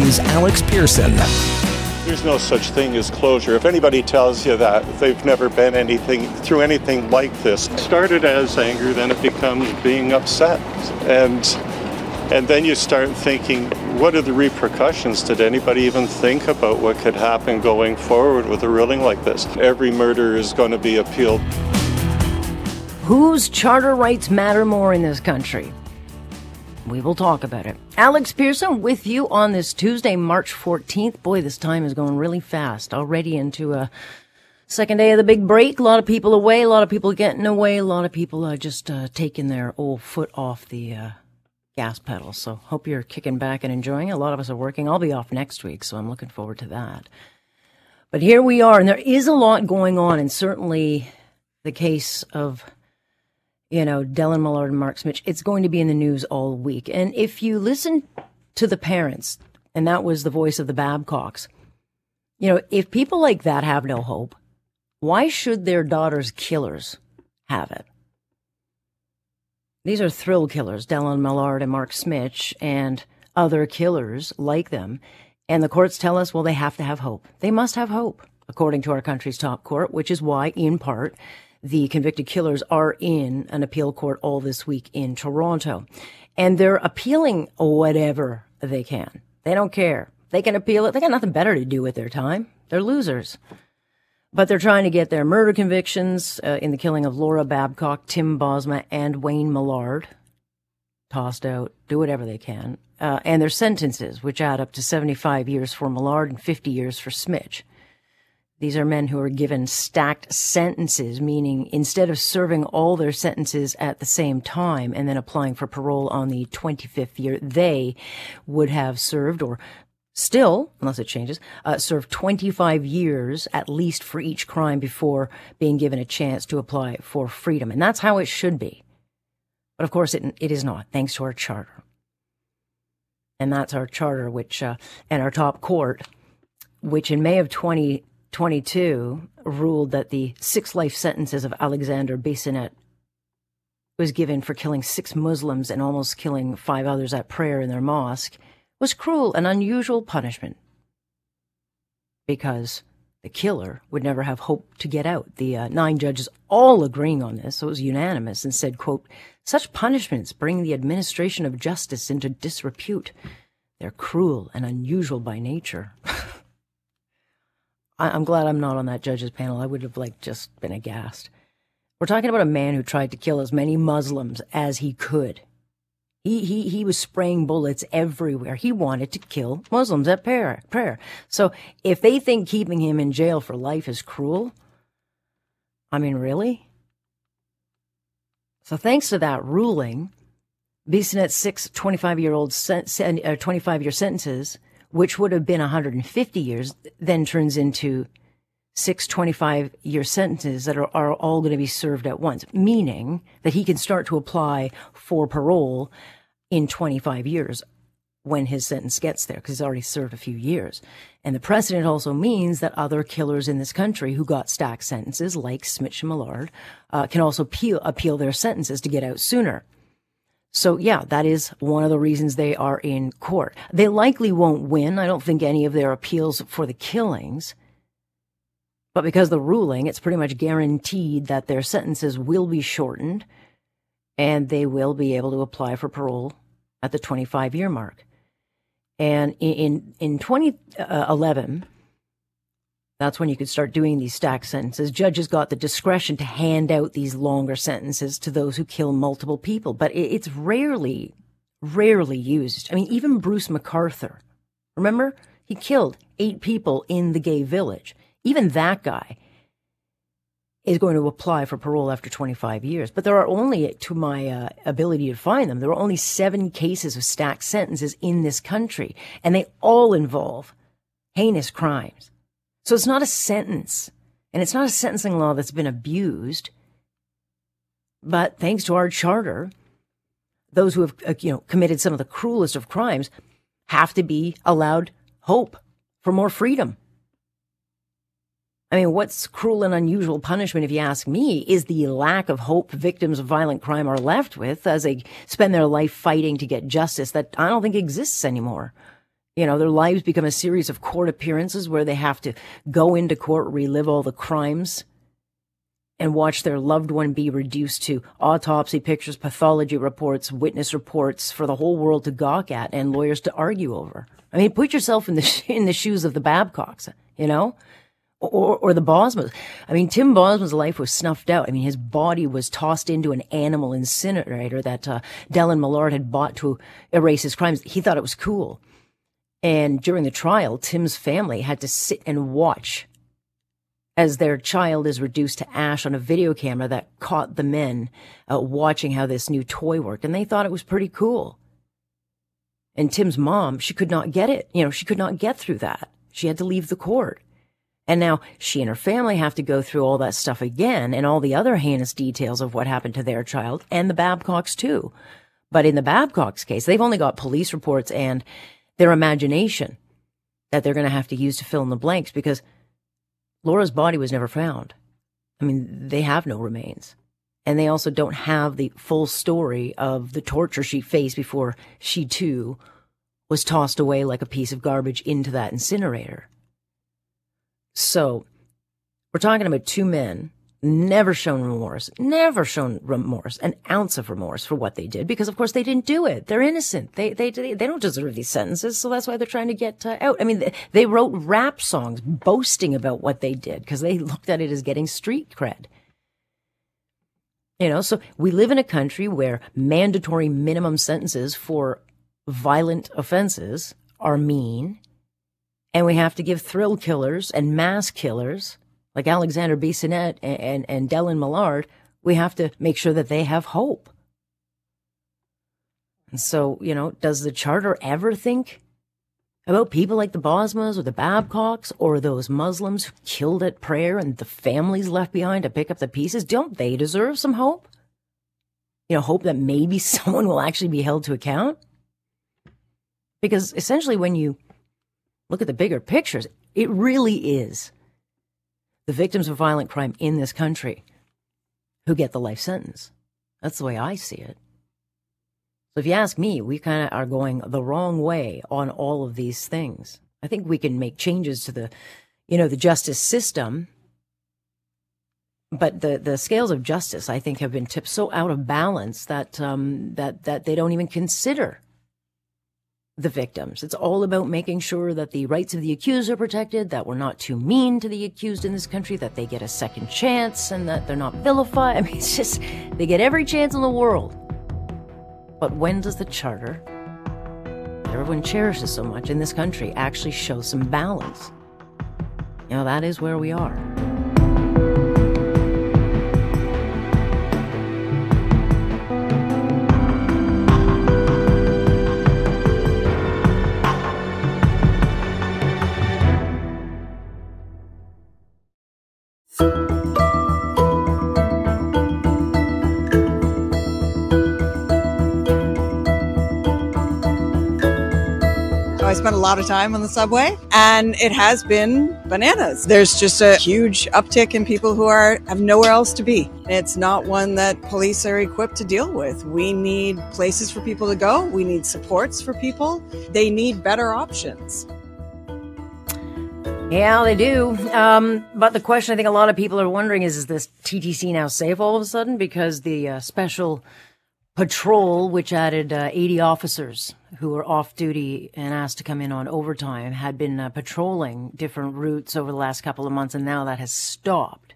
This is Alex Pierson. There's no such thing as closure. If anybody tells you that they've never been anything through anything like this, it started as anger, then it becomes being upset, and and then you start thinking, what are the repercussions? Did anybody even think about what could happen going forward with a ruling like this? Every murder is going to be appealed. Whose charter rights matter more in this country? We will talk about it. Alex Pierson with you on this Tuesday, March 14th. Boy, this time is going really fast. Already into a second day of the big break. A lot of people away, a lot of people getting away, a lot of people uh, just uh, taking their old foot off the uh, gas pedal. So hope you're kicking back and enjoying. A lot of us are working. I'll be off next week, so I'm looking forward to that. But here we are, and there is a lot going on, and certainly the case of you know, Dellen Millard and Mark Smich, it's going to be in the news all week. And if you listen to the parents, and that was the voice of the Babcocks, you know, if people like that have no hope, why should their daughter's killers have it? These are thrill killers, Dellen Millard and Mark Smich, and other killers like them. And the courts tell us, well, they have to have hope. They must have hope, according to our country's top court, which is why, in part, the convicted killers are in an appeal court all this week in Toronto. And they're appealing whatever they can. They don't care. They can appeal it. They got nothing better to do with their time. They're losers. But they're trying to get their murder convictions uh, in the killing of Laura Babcock, Tim Bosma, and Wayne Millard tossed out, do whatever they can. Uh, and their sentences, which add up to 75 years for Millard and 50 years for Smich. These are men who are given stacked sentences, meaning instead of serving all their sentences at the same time and then applying for parole on the 25th year, they would have served or still, unless it changes, uh, served 25 years at least for each crime before being given a chance to apply for freedom. And that's how it should be. But of course, it, it is not, thanks to our charter. And that's our charter, which, uh, and our top court, which in May of 20, 22 ruled that the six life sentences of Alexander Bissonnette was given for killing six Muslims and almost killing five others at prayer in their mosque was cruel and unusual punishment because the killer would never have hope to get out. The uh, nine judges all agreeing on this, so it was unanimous, and said, quote, such punishments bring the administration of justice into disrepute. They're cruel and unusual by nature. I, am glad I'm not on that judge's panel. I would have like just been aghast. We're talking about a man who tried to kill as many Muslims as he could. He, he, he was spraying bullets everywhere. He wanted to kill Muslims at prayer, prayer. So if they think keeping him in jail for life is cruel, I mean, really? So thanks to that ruling, Bissonnette's six 25 year old, uh, 25 year sentences which would have been 150 years, then turns into six 25 year sentences that are, are all going to be served at once, meaning that he can start to apply for parole in 25 years when his sentence gets there, because he's already served a few years. And the precedent also means that other killers in this country who got stacked sentences, like Smich and Millard, uh, can also appeal, appeal their sentences to get out sooner. So yeah, that is one of the reasons they are in court. They likely won't win. I don't think any of their appeals for the killings. But because the ruling, it's pretty much guaranteed that their sentences will be shortened and they will be able to apply for parole at the 25 year mark. And in, in, in 2011, that's when you could start doing these stacked sentences. Judges got the discretion to hand out these longer sentences to those who kill multiple people, but it's rarely, rarely used. I mean, even Bruce McArthur, remember? He killed eight people in the gay village. Even that guy is going to apply for parole after 25 years. But there are only, to my uh, ability to find them, there are only seven cases of stacked sentences in this country, and they all involve heinous crimes. So it's not a sentence, and it's not a sentencing law that's been abused. But thanks to our charter, those who have uh, you know committed some of the cruelest of crimes have to be allowed hope for more freedom. I mean, what's cruel and unusual punishment, if you ask me, is the lack of hope victims of violent crime are left with as they spend their life fighting to get justice that I don't think exists anymore You know, their lives become a series of court appearances where they have to go into court, relive all the crimes, and watch their loved one be reduced to autopsy pictures, pathology reports, witness reports for the whole world to gawk at and lawyers to argue over. I mean, put yourself in the in the shoes of the Babcocks, you know, or or the Bosmas. I mean, Tim Bosma's life was snuffed out. I mean, his body was tossed into an animal incinerator that uh, Millard had bought to erase his crimes. He thought it was cool. And during the trial, Tim's family had to sit and watch as their child is reduced to ash on a video camera that caught the men uh, watching how this new toy worked. And they thought it was pretty cool. And Tim's mom, she could not get it. You know, she could not get through that. She had to leave the court. And now she and her family have to go through all that stuff again and all the other heinous details of what happened to their child and the Babcocks too. But in the Babcocks case, they've only got police reports and their imagination that they're going to have to use to fill in the blanks because Laura's body was never found. I mean, they have no remains. And they also don't have the full story of the torture she faced before she too was tossed away like a piece of garbage into that incinerator. So, we're talking about two men never shown remorse, never shown remorse, an ounce of remorse for what they did, because of course they didn't do it. They're innocent. They they they don't deserve these sentences, so that's why they're trying to get uh, out. I mean, they, they wrote rap songs boasting about what they did because they looked at it as getting street cred. You know, so we live in a country where mandatory minimum sentences for violent offenses are mean, and we have to give thrill killers and mass killers like Alexander Bissonnette and, and, and Millard, we have to make sure that they have hope. And so, you know, does the charter ever think about people like the Bosmas or the Babcocks or those Muslims who killed at prayer and the families left behind to pick up the pieces? Don't they deserve some hope? You know, hope that maybe someone will actually be held to account? Because essentially, when you look at the bigger pictures, it really is the victims of violent crime in this country who get the life sentence. That's the way I see it. So if you ask me, we kind of are going the wrong way on all of these things. I think we can make changes to the, you know, the justice system. But the, the scales of justice, I think, have been tipped so out of balance that um, that that they don't even consider the victims. It's all about making sure that the rights of the accused are protected, that we're not too mean to the accused in this country, that they get a second chance, and that they're not vilified. I mean, it's just, they get every chance in the world. But when does the charter, that everyone cherishes so much in this country, actually show some balance? You know, that is where we are. Spent a lot of time on the subway and it has been bananas. There's just a huge uptick in people who are have nowhere else to be. It's not one that police are equipped to deal with. We need places for people to go. We need supports for people. They need better options. Yeah, they do. Um, but the question I think a lot of people are wondering is, is this TTC now safe all of a sudden? Because the uh, special patrol, which added uh, 80 officers who were off duty and asked to come in on overtime, had been uh, patrolling different routes over the last couple of months, and now that has stopped.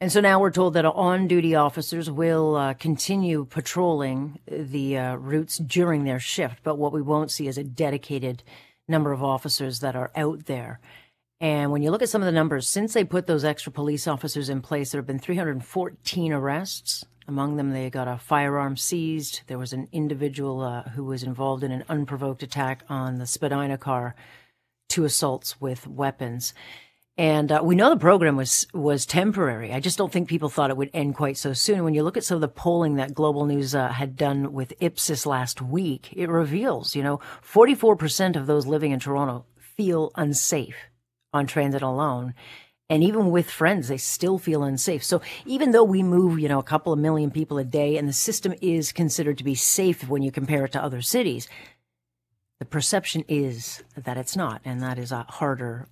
And so now we're told that on duty officers will uh, continue patrolling the uh, routes during their shift, but what we won't see is a dedicated number of officers that are out there. And when you look at some of the numbers, since they put those extra police officers in place, there have been 314 arrests among them, they got a firearm seized. There was an individual uh, who was involved in an unprovoked attack on the Spadina car, two assaults with weapons. And uh, we know the program was was temporary. I just don't think people thought it would end quite so soon. When you look at some of the polling that Global News uh, had done with Ipsos last week, it reveals, you know, 44% of those living in Toronto feel unsafe on transit alone. And even with friends, they still feel unsafe. So even though we move, you know, a couple of million people a day and the system is considered to be safe when you compare it to other cities, the perception is that it's not, and that is uh, harder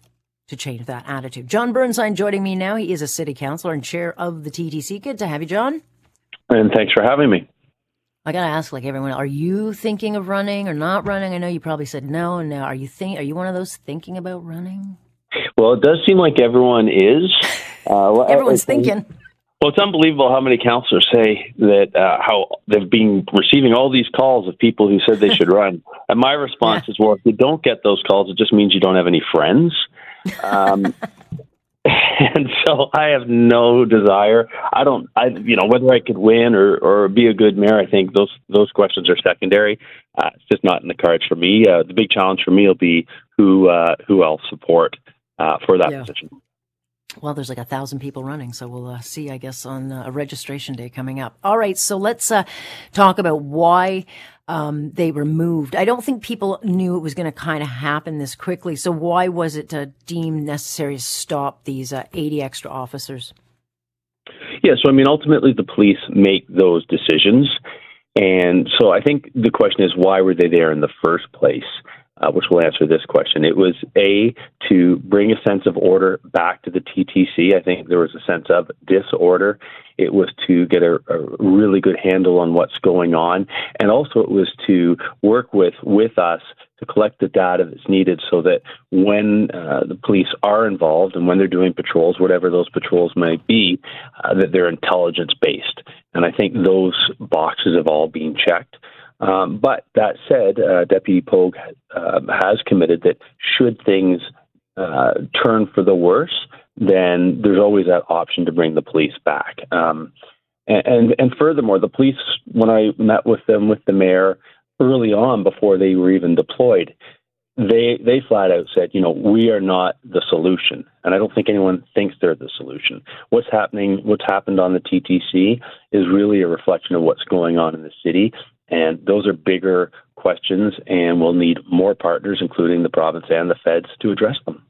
to change that attitude. Jon Burnside joining me now. He is a city councilor and chair of the TTC. Good to have you, Jon. And thanks for having me. I gotta ask, like everyone, are you thinking of running or not running? I know you probably said no, and now are you think? Are you one of those thinking about running? Well, it does seem like everyone is. Uh, Everyone's thinking. Well, it's unbelievable how many councilors say that uh, how they've been receiving all these calls of people who said they should run. And my response yeah. is, well, if you don't get those calls, it just means you don't have any friends. Um, and so I have no desire. I don't. I you know whether I could win or or be a good mayor. I think those those questions are secondary. Uh, it's just not in the cards for me. Uh, the big challenge for me will be who uh, who I'll support uh, for that yeah. position. Well, there's like a thousand people running, so we'll uh, see, I guess, on uh, a registration day coming up. All right, so let's uh, talk about why um, they were moved. I don't think people knew it was going to kind of happen this quickly. So why was it uh, deemed necessary to stop these uh, 80 extra officers? Yeah, so I mean, ultimately, the police make those decisions. And so I think the question is, why were they there in the first place? Uh, which will answer this question. It was A, to bring a sense of order back to the TTC. I think there was a sense of disorder. It was to get a, a really good handle on what's going on. And also it was to work with, with us to collect the data that's needed so that when uh, the police are involved and when they're doing patrols, whatever those patrols might be, uh, that they're intelligence based. And I think those boxes have all been checked. Um, but that said, uh, Deputy Pogue uh, has committed that should things uh, turn for the worse, then there's always that option to bring the police back. Um, and, and, and furthermore, the police, when I met with them with the mayor early on before they were even deployed, they they flat out said, you know, we are not the solution, and I don't think anyone thinks they're the solution. What's happening, what's happened on the TTC, is really a reflection of what's going on in the city, and those are bigger questions, and we'll need more partners, including the province and the feds, to address them.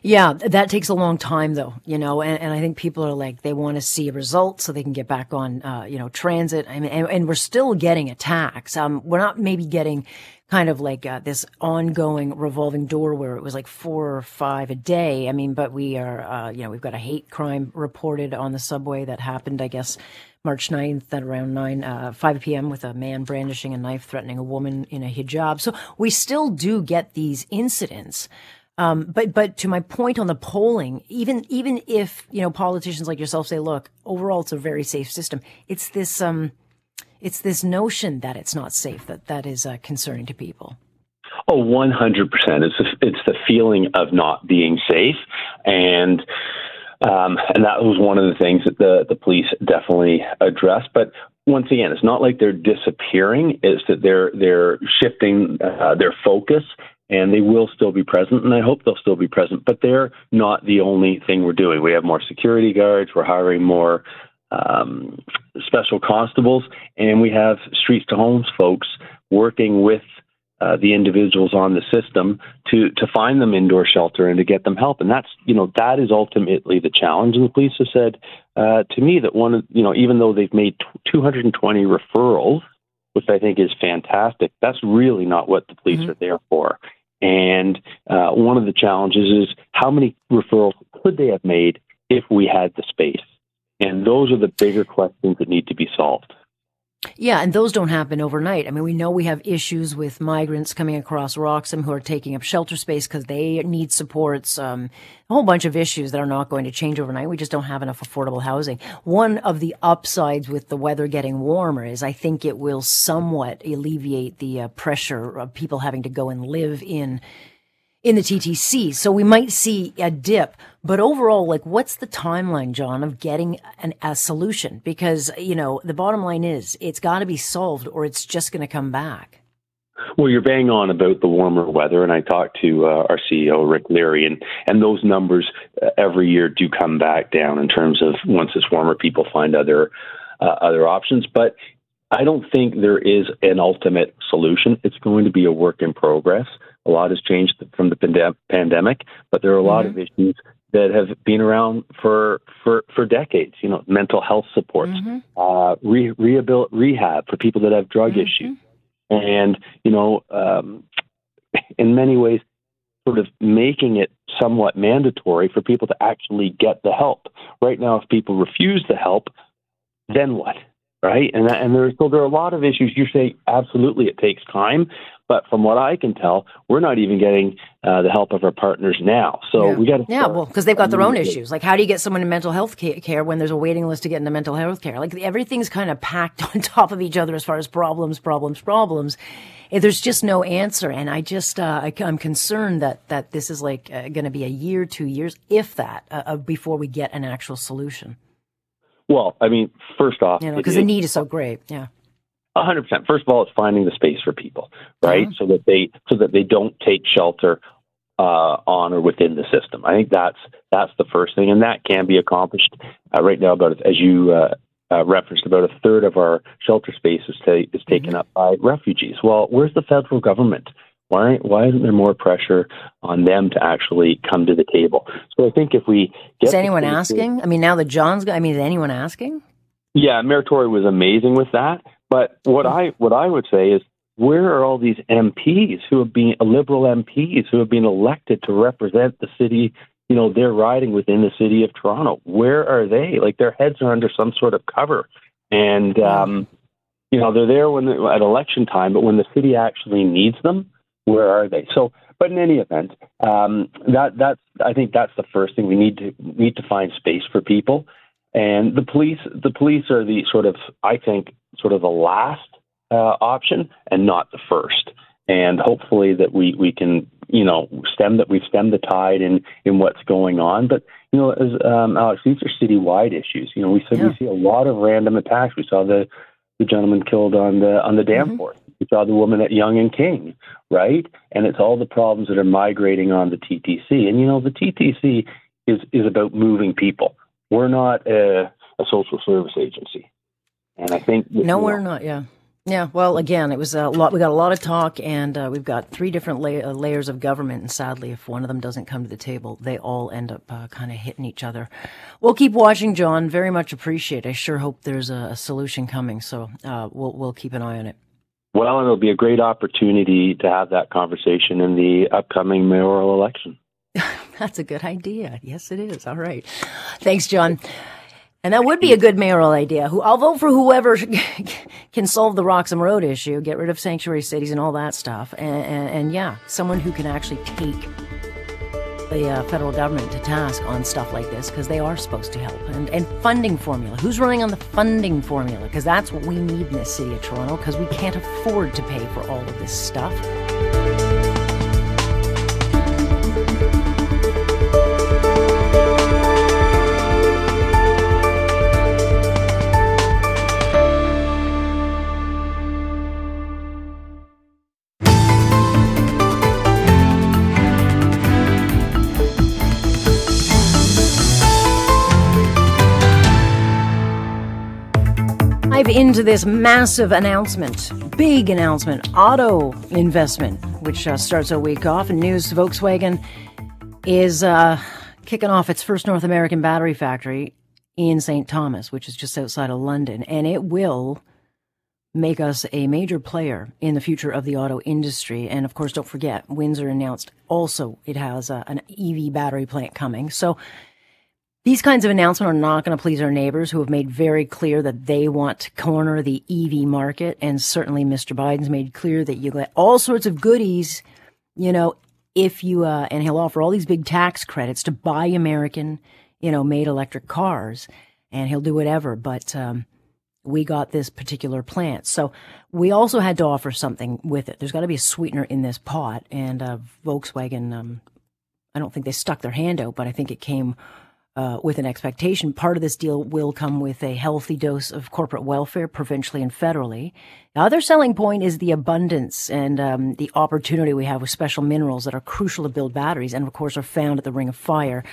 Yeah, that takes a long time though, you know, and, and I think people are like, they want to see results so they can get back on, uh, you know, transit. I mean, and, and, we're still getting attacks. Um, we're not maybe getting kind of like uh, this ongoing revolving door where it was like four or five a day. I mean, but we are, uh, you know, we've got a hate crime reported on the subway that happened, I guess, March 9th at around 9, uh, 5 p.m. with a man brandishing a knife threatening a woman in a hijab. So we still do get these incidents. Um, but but to my point on the polling, even even if you know politicians like yourself say, look, overall it's a very safe system. It's this um, it's this notion that it's not safe that that is uh, concerning to people. Oh, 100%. It's, it's the feeling of not being safe. And um, and that was one of the things that the, the police definitely addressed. But once again, it's not like they're disappearing. It's that they're they're shifting uh, their focus, and they will still be present. And I hope they'll still be present. But they're not the only thing we're doing. We have more security guards. We're hiring more um, special constables, and we have streets to homes folks working with uh, the individuals on the system to to find them indoor shelter and to get them help. And that's you know that is ultimately the challenge. And the police have said uh, to me that one of you know even though they've made 220 referrals, which I think is fantastic, that's really not what the police mm-hmm. are there for. And uh, one of the challenges is how many referrals could they have made if we had the space? And those are the bigger questions that need to be solved. Yeah, and those don't happen overnight. I mean, we know we have issues with migrants coming across Roxham who are taking up shelter space because they need supports. Um, a whole bunch of issues that are not going to change overnight. We just don't have enough affordable housing. One of the upsides with the weather getting warmer is I think it will somewhat alleviate the uh, pressure of people having to go and live in in the TTC. So we might see a dip, but overall, like, what's the timeline, Jon, of getting an, a solution? Because, you know, the bottom line is it's got to be solved or it's just going to come back. Well, you're bang on about the warmer weather, and I talked to uh, our CEO Rick Leary, and and those numbers uh, every year do come back down in terms of once it's warmer, people find other uh, other options. But I don't think there is an ultimate solution. It's going to be a work in progress. A lot has changed from the pandemic, but there are a lot mm-hmm. of issues that have been around for for for decades. You know, mental health supports, mm-hmm. uh, re- rehab for people that have drug mm-hmm. issues, and you know, um, in many ways, sort of making it somewhat mandatory for people to actually get the help. Right now, if people refuse the help, then what? Right? And and there's so there are a lot of issues. You say absolutely, it takes time, but from what I can tell, we're not even getting uh, the help of our partners now. So yeah. we got to yeah, well, because they've got their own issues. Like, how do you get someone in mental health care when there's a waiting list to get into mental health care? Like, everything's kind of packed on top of each other as far as problems, problems, problems. There's just no answer, and I just uh, I, am concerned that that this is like uh, going to be a year, two years, if that, uh, before we get an actual solution. Well, I mean, first off, you know, because the need is so great. Yeah hundred percent. First of all, it's finding the space for people, right? So that they so that they don't take shelter uh, on or within the system. I think that's that's the first thing, and that can be accomplished uh, right now. About as you uh, uh, referenced, about a third of our shelter space is, ta- is taken mm-hmm. up by refugees. Well, where's the federal government? Why why isn't there more pressure on them to actually come to the table? So I think if we get is anyone asking? I mean, now that John's, I mean, is anyone asking? Yeah, Mayor Tory was amazing with that. But what I what I would say is where are all these MPs who have been liberal MPs who have been elected to represent the city? You know, they're riding within the city of Toronto. Where are they? Like their heads are under some sort of cover, and um, you know they're there when at election time, but when the city actually needs them, where are they? So, but in any event, um, that that's I think that's the first thing we need to need to find space for people, and the police the police are the sort of I think sort of the last uh, option and not the first. And hopefully that we, we can, you know, stem that we've stemmed the tide in, in what's going on. But, you know, as um, Alex, these are citywide issues. You know, we see, yeah. we see a lot of random attacks. We saw the, the gentleman killed on the on the Danforth. Mm-hmm. We saw the woman at Yonge and King, right? And it's all the problems that are migrating on the TTC. And you know, the TTC is is about moving people. We're not a, a social service agency. And I think no, we're not. Yeah, yeah. Well, again, it was a lot. We got a lot of talk, and uh, we've got three different la- uh, layers of government. And sadly, if one of them doesn't come to the table, they all end up uh, kind of hitting each other. We'll keep watching, Jon. Very much appreciate. I sure hope there's a, a solution coming. So uh, we'll we'll keep an eye on it. Well, it'll be a great opportunity to have that conversation in the upcoming mayoral election. That's a good idea. Yes, it is. All right. Thanks, Jon. And that would be a good mayoral idea. I'll vote for whoever can solve the Roxham Road issue, get rid of sanctuary cities and all that stuff. And, and, and yeah, someone who can actually take the uh, federal government to task on stuff like this because they are supposed to help. And, and funding formula. Who's running on the funding formula? Because that's what we need in the city of Toronto because we can't afford to pay for all of this stuff. Dive into this massive announcement, big announcement, auto investment, which uh, starts a week off. And news Volkswagen is uh, kicking off its first North American battery factory in St. Thomas, which is just outside of London. And it will make us a major player in the future of the auto industry. And of course, don't forget, Windsor announced also it has uh, an EV battery plant coming. So these kinds of announcements are not going to please our neighbors who have made very clear that they want to corner the EV market. And certainly Mr. Biden's made clear that you get all sorts of goodies, you know, if you, uh, and he'll offer all these big tax credits to buy American, you know, made electric cars and he'll do whatever. But, um, we got this particular plant. So we also had to offer something with it. There's got to be a sweetener in this pot. And uh, Volkswagen, um, I don't think they stuck their hand out, but I think it came uh, with an expectation. Part of this deal will come with a healthy dose of corporate welfare, provincially and federally. The other selling point is the abundance and um, the opportunity we have with special minerals that are crucial to build batteries, and of course are found at the Ring of Fire,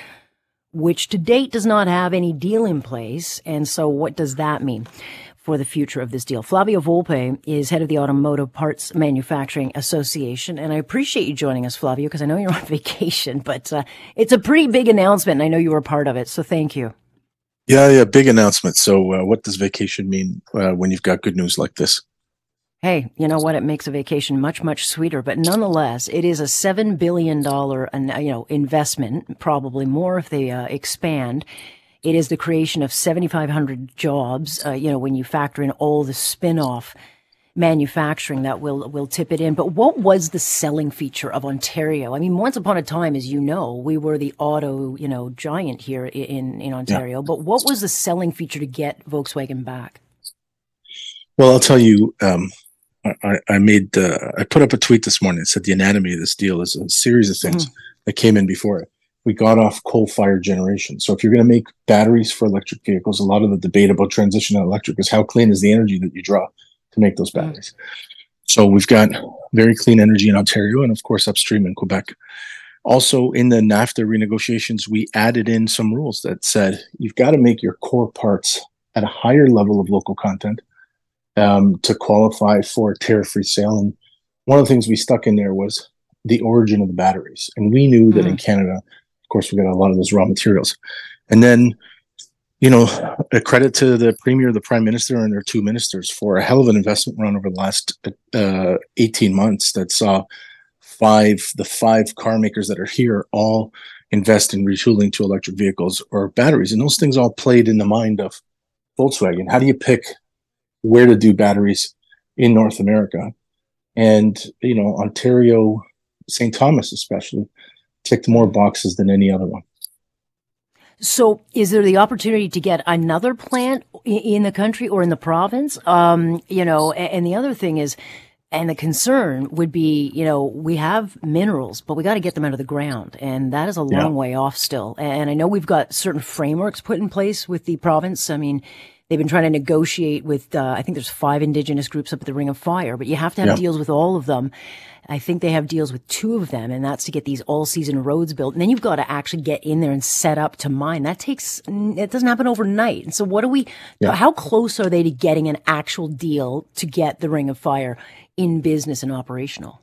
which to date does not have any deal in place. And so, what does that mean? For the future of this deal. Flavio Volpe is head of the Automotive Parts Manufacturing Association, and I appreciate you joining us, Flavio, because I know you're on vacation, but uh, it's a pretty big announcement, and I know you were a part of it, so thank you. Yeah, yeah, big announcement. So, uh, what does vacation mean uh, when you've got good news like this? hey, you know what? It makes a vacation much, much sweeter. But nonetheless, it is a $7 billion, you know, investment, probably more if they uh, expand. It is the creation of 7,500 jobs, uh, you know, when you factor in all the spin-off manufacturing that will will tip it in. But what was the selling feature of Ontario? I mean, once upon a time, as you know, we were the auto, you know, giant here in in Ontario. Yeah. But what was the selling feature to get Volkswagen back? Well, I'll tell you. Um, I, I made uh, I put up a tweet this morning that said the anatomy of this deal is a series of things mm-hmm. that came in before it. We got off coal fired generation. So if you're going to make batteries for electric vehicles, a lot of the debate about transition to electric is how clean is the energy that you draw to make those batteries. So we've got very clean energy in Ontario and of course upstream in Quebec. Also in the NAFTA renegotiations, we added in some rules that said you've got to make your core parts at a higher level of local content um, to qualify for tariff-free sale. And one of the things we stuck in there was the origin of the batteries. And we knew that mm. in Canada, course, we got a lot of those raw materials. And then, you know, a credit to the premier, the prime minister, and their two ministers for a hell of an investment run over the last uh, 18 months that saw five, the five car makers that are here all invest in retooling to electric vehicles or batteries. And those things all played in the mind of Volkswagen. How do you pick where to do batteries in North America. And, you know, Ontario, St. Thomas especially, ticked more boxes than any other one. So, is there the opportunity to get another plant in the country or in the province? Um, you know, and the other thing is, and the concern would be, you know, we have minerals, but we got to get them out of the ground. And that is a long yeah. way off still. And I know we've got certain frameworks put in place with the province. I mean, They've been trying to negotiate with, uh, I think there's five indigenous groups up at the Ring of Fire, but you have to have yeah. deals with all of them. I think they have deals with two of them, and that's to get these all season roads built. And then you've got to actually get in there and set up to mine. That takes, it doesn't happen overnight. And so what do we, yeah. how close are they to getting an actual deal to get the Ring of Fire in business and operational?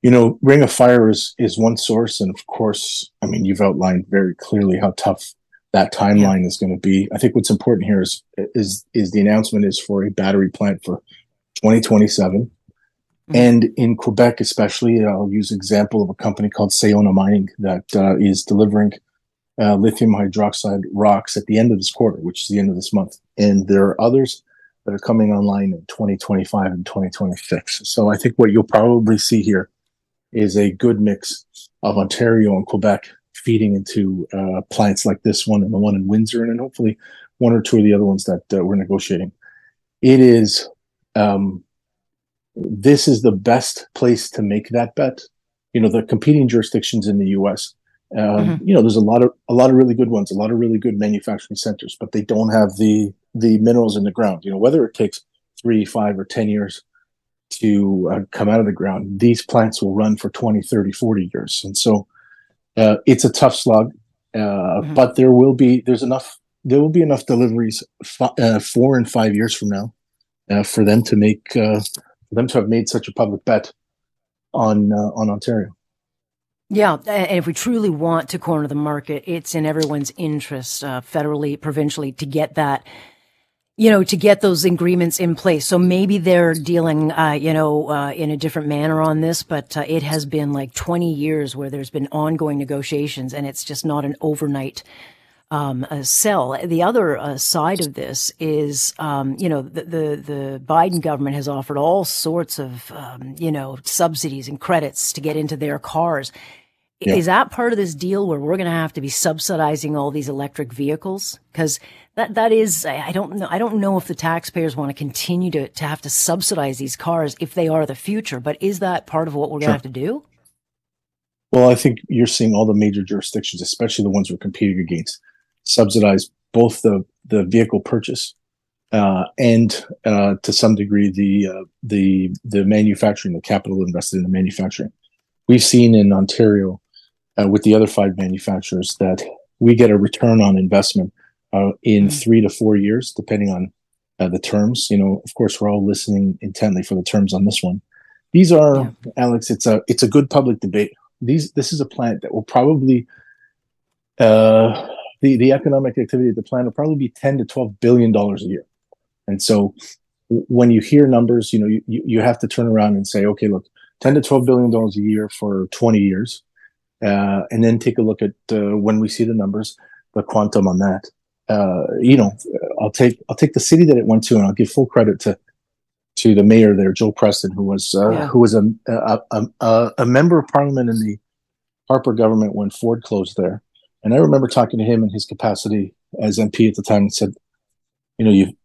You know, Ring of Fire is, is one source. And of course, I mean, you've outlined very clearly how tough that timeline yeah. is going to be. I think what's important here is is is the announcement is for a battery plant for 2027. Mm-hmm. And in Quebec, especially, I'll use example of a company called Sayona Mining that uh, is delivering uh, lithium hydroxide rocks at the end of this quarter, which is the end of this month. And there are others that are coming online in 2025 and 2026. So I think what you'll probably see here is a good mix of Ontario and Quebec feeding into uh, plants like this one and the one in Windsor, and then hopefully one or two of the other ones that uh, we're negotiating. It is, um, this is the best place to make that bet. You know, the competing jurisdictions in the U.S. Um, mm-hmm. You know, there's a lot of a lot of really good ones, a lot of really good manufacturing centers, but they don't have the the minerals in the ground. You know, whether it takes three, five, or ten years to uh, come out of the ground, these plants will run for 20, 30, 40 years. And so uh, it's a tough slog, uh, mm-hmm. but there will be there's enough there will be enough deliveries f- uh, four and five years from now uh, for them to make uh, for them to have made such a public bet on uh, on Ontario. Yeah, and if we truly want to corner the market, it's in everyone's interest, federally, provincially, to get that you know, to get those agreements in place. So maybe they're dealing, uh, you know, uh, in a different manner on this, but uh, it has been like 20 years where there's been ongoing negotiations and it's just not an overnight um, sell. The other uh, side of this is, um, you know, the, the, the Biden government has offered all sorts of, um, you know, subsidies and credits to get into their cars. Yeah. Is that part of this deal where we're going to have to be subsidizing all these electric vehicles? Because that that is, I don't know. I don't know if the taxpayers want to continue to to have to subsidize these cars if they are the future. But is that part of what we're sure. going to have to do? Well, I think you're seeing all the major jurisdictions, especially the ones we're competing against, subsidize both the the vehicle purchase uh, and uh, to some degree the uh, the the manufacturing, the capital invested in the manufacturing. We've seen in Ontario uh, with the other five manufacturers that we get a return on investment uh, in mm-hmm. three to four years, depending on uh, the terms. You know, of course, we're all listening intently for the terms on this one. These are, yeah. Alex. It's a it's a good public debate. These this is a plant that will probably uh, the the economic activity of the plant will probably be ten to twelve billion dollars a year, and so when you hear numbers, you know, you, you have to turn around and say, okay, look, 10 to 12 billion dollars a year for 20 years. Uh, and then take a look at uh, when we see the numbers, the quantum on that. Uh, you know, I'll take I'll take the city that it went to, and I'll give full credit to to the mayor there, Joe Preston, who was uh, yeah. who was a, a, a, a member of parliament in the Harper government when Ford closed there. And I remember talking to him in his capacity as MP at the time and said, you know, you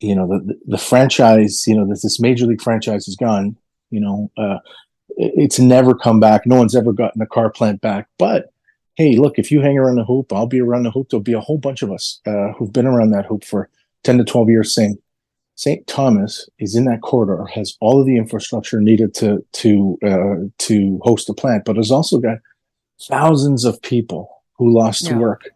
you know the the franchise, you know, this this major league franchise is gone. You know, uh, it's never come back. No one's ever gotten a car plant back. But hey, look, if you hang around the hoop, I'll be around the hoop. There'll be a whole bunch of us uh, who've been around that hoop for ten to twelve years, saying St. Thomas is in that corridor, has all of the infrastructure needed to to uh, to host a plant, but has also got thousands of people who lost yeah. work,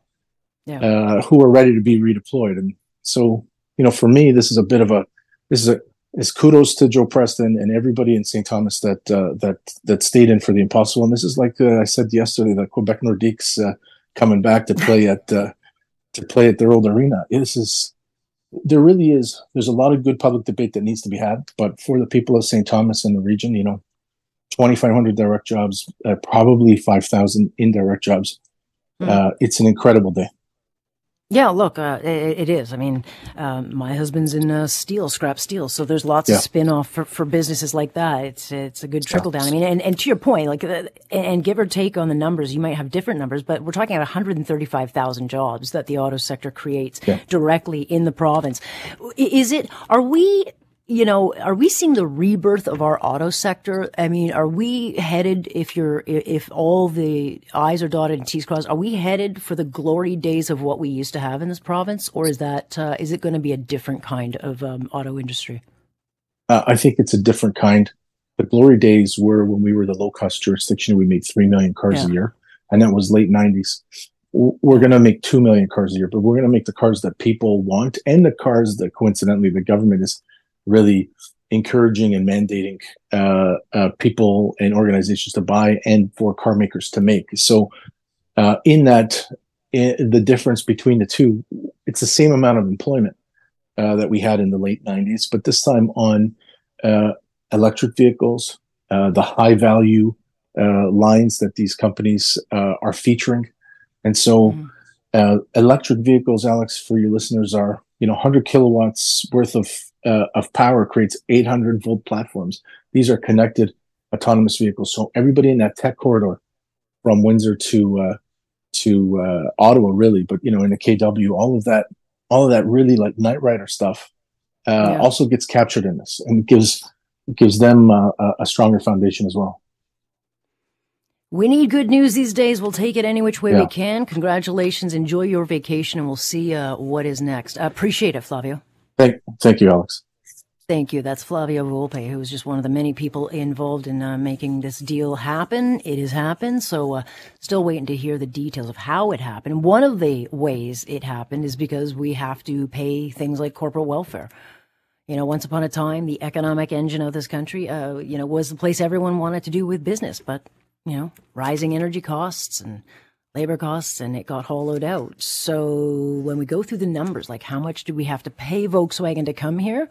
yeah. uh, who are ready to be redeployed. And so, you know, for me, this is a bit of a this is a is kudos to Joe Preston and everybody in St. Thomas that uh, that that stayed in for the impossible. And this is like uh, I said yesterday, the Quebec Nordiques uh, coming back to play at uh, to play at their old arena. This is there really is. There's a lot of good public debate that needs to be had, but for the people of St. Thomas and the region, you know, 2,500 direct jobs, uh, probably 5,000 indirect jobs. Mm. Uh, it's an incredible day. Yeah, look, uh, it, it is. I mean, um, my husband's in uh, steel, scrap steel, so there's lots yeah. of spin off for, for businesses like that. It's it's a good trickle down. I mean, and, and to your point, like, uh, and give or take on the numbers, you might have different numbers, but we're talking about 135,000 jobs that the auto sector creates yeah. directly in the province. Is it? Are we you know, are we seeing the rebirth of our auto sector? I mean, are we headed, if you're, if all the I's are dotted and T's crossed, are we headed for the glory days of what we used to have in this province? Or is that, uh, is it going to be a different kind of um, auto industry? Uh, I think it's a different kind. The glory days were when we were the low cost jurisdiction. We made 3 million cars yeah. a year, and that was late 90s. We're going to make 2 million cars a year, but we're going to make the cars that people want and the cars that coincidentally the government is really encouraging and mandating uh, uh, people and organizations to buy and for car makers to make. So, uh, in that, in the difference between the two, it's the same amount of employment uh, that we had in the late 90s, but this time on uh, electric vehicles, uh, the high value lines that these companies are featuring. And so, mm-hmm. electric vehicles, Alex, for your listeners, are you know 100 kilowatts worth of uh, of power creates 800 volt platforms. These are connected autonomous vehicles. So everybody in that tech corridor, from Windsor to uh, to uh, Ottawa, really, but you know, in the KW, all of that, all of that really like Knight Rider stuff, uh, yeah. also gets captured in this and gives gives them uh, a stronger foundation as well. We need good news these days. We'll take it any which way yeah. we can. Congratulations. Enjoy your vacation, and we'll see uh, what is next. I appreciate it, Flavio. Thank, thank you, Alex. Thank you. That's Flavio Volpe, who is just one of the many people involved in uh, making this deal happen. It has happened, so uh, still waiting to hear the details of how it happened. One of the ways it happened is because we have to pay things like corporate welfare. You know, once upon a time, the economic engine of this country, uh, you know, was the place everyone wanted to do with business, but you know, rising energy costs and labor costs and it got hollowed out. So when we go through the numbers, like how much do we have to pay Volkswagen to come here?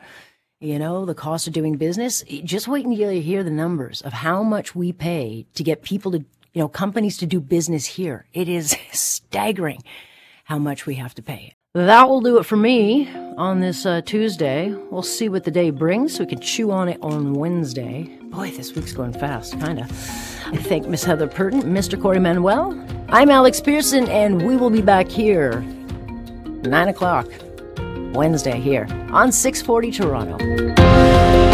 You know, the cost of doing business, just wait until you hear the numbers of how much we pay to get people to, you know, companies to do business here. It is staggering how much we have to pay. That will do it for me on this uh, Tuesday. We'll see what the day brings so we can chew on it on Wednesday. Boy, this week's going fast, kind of. I thank Miss Heather Purton, Mr. Corey Manuel. I'm Alex Pierson, and we will be back here 9 o'clock Wednesday here on 640 Toronto.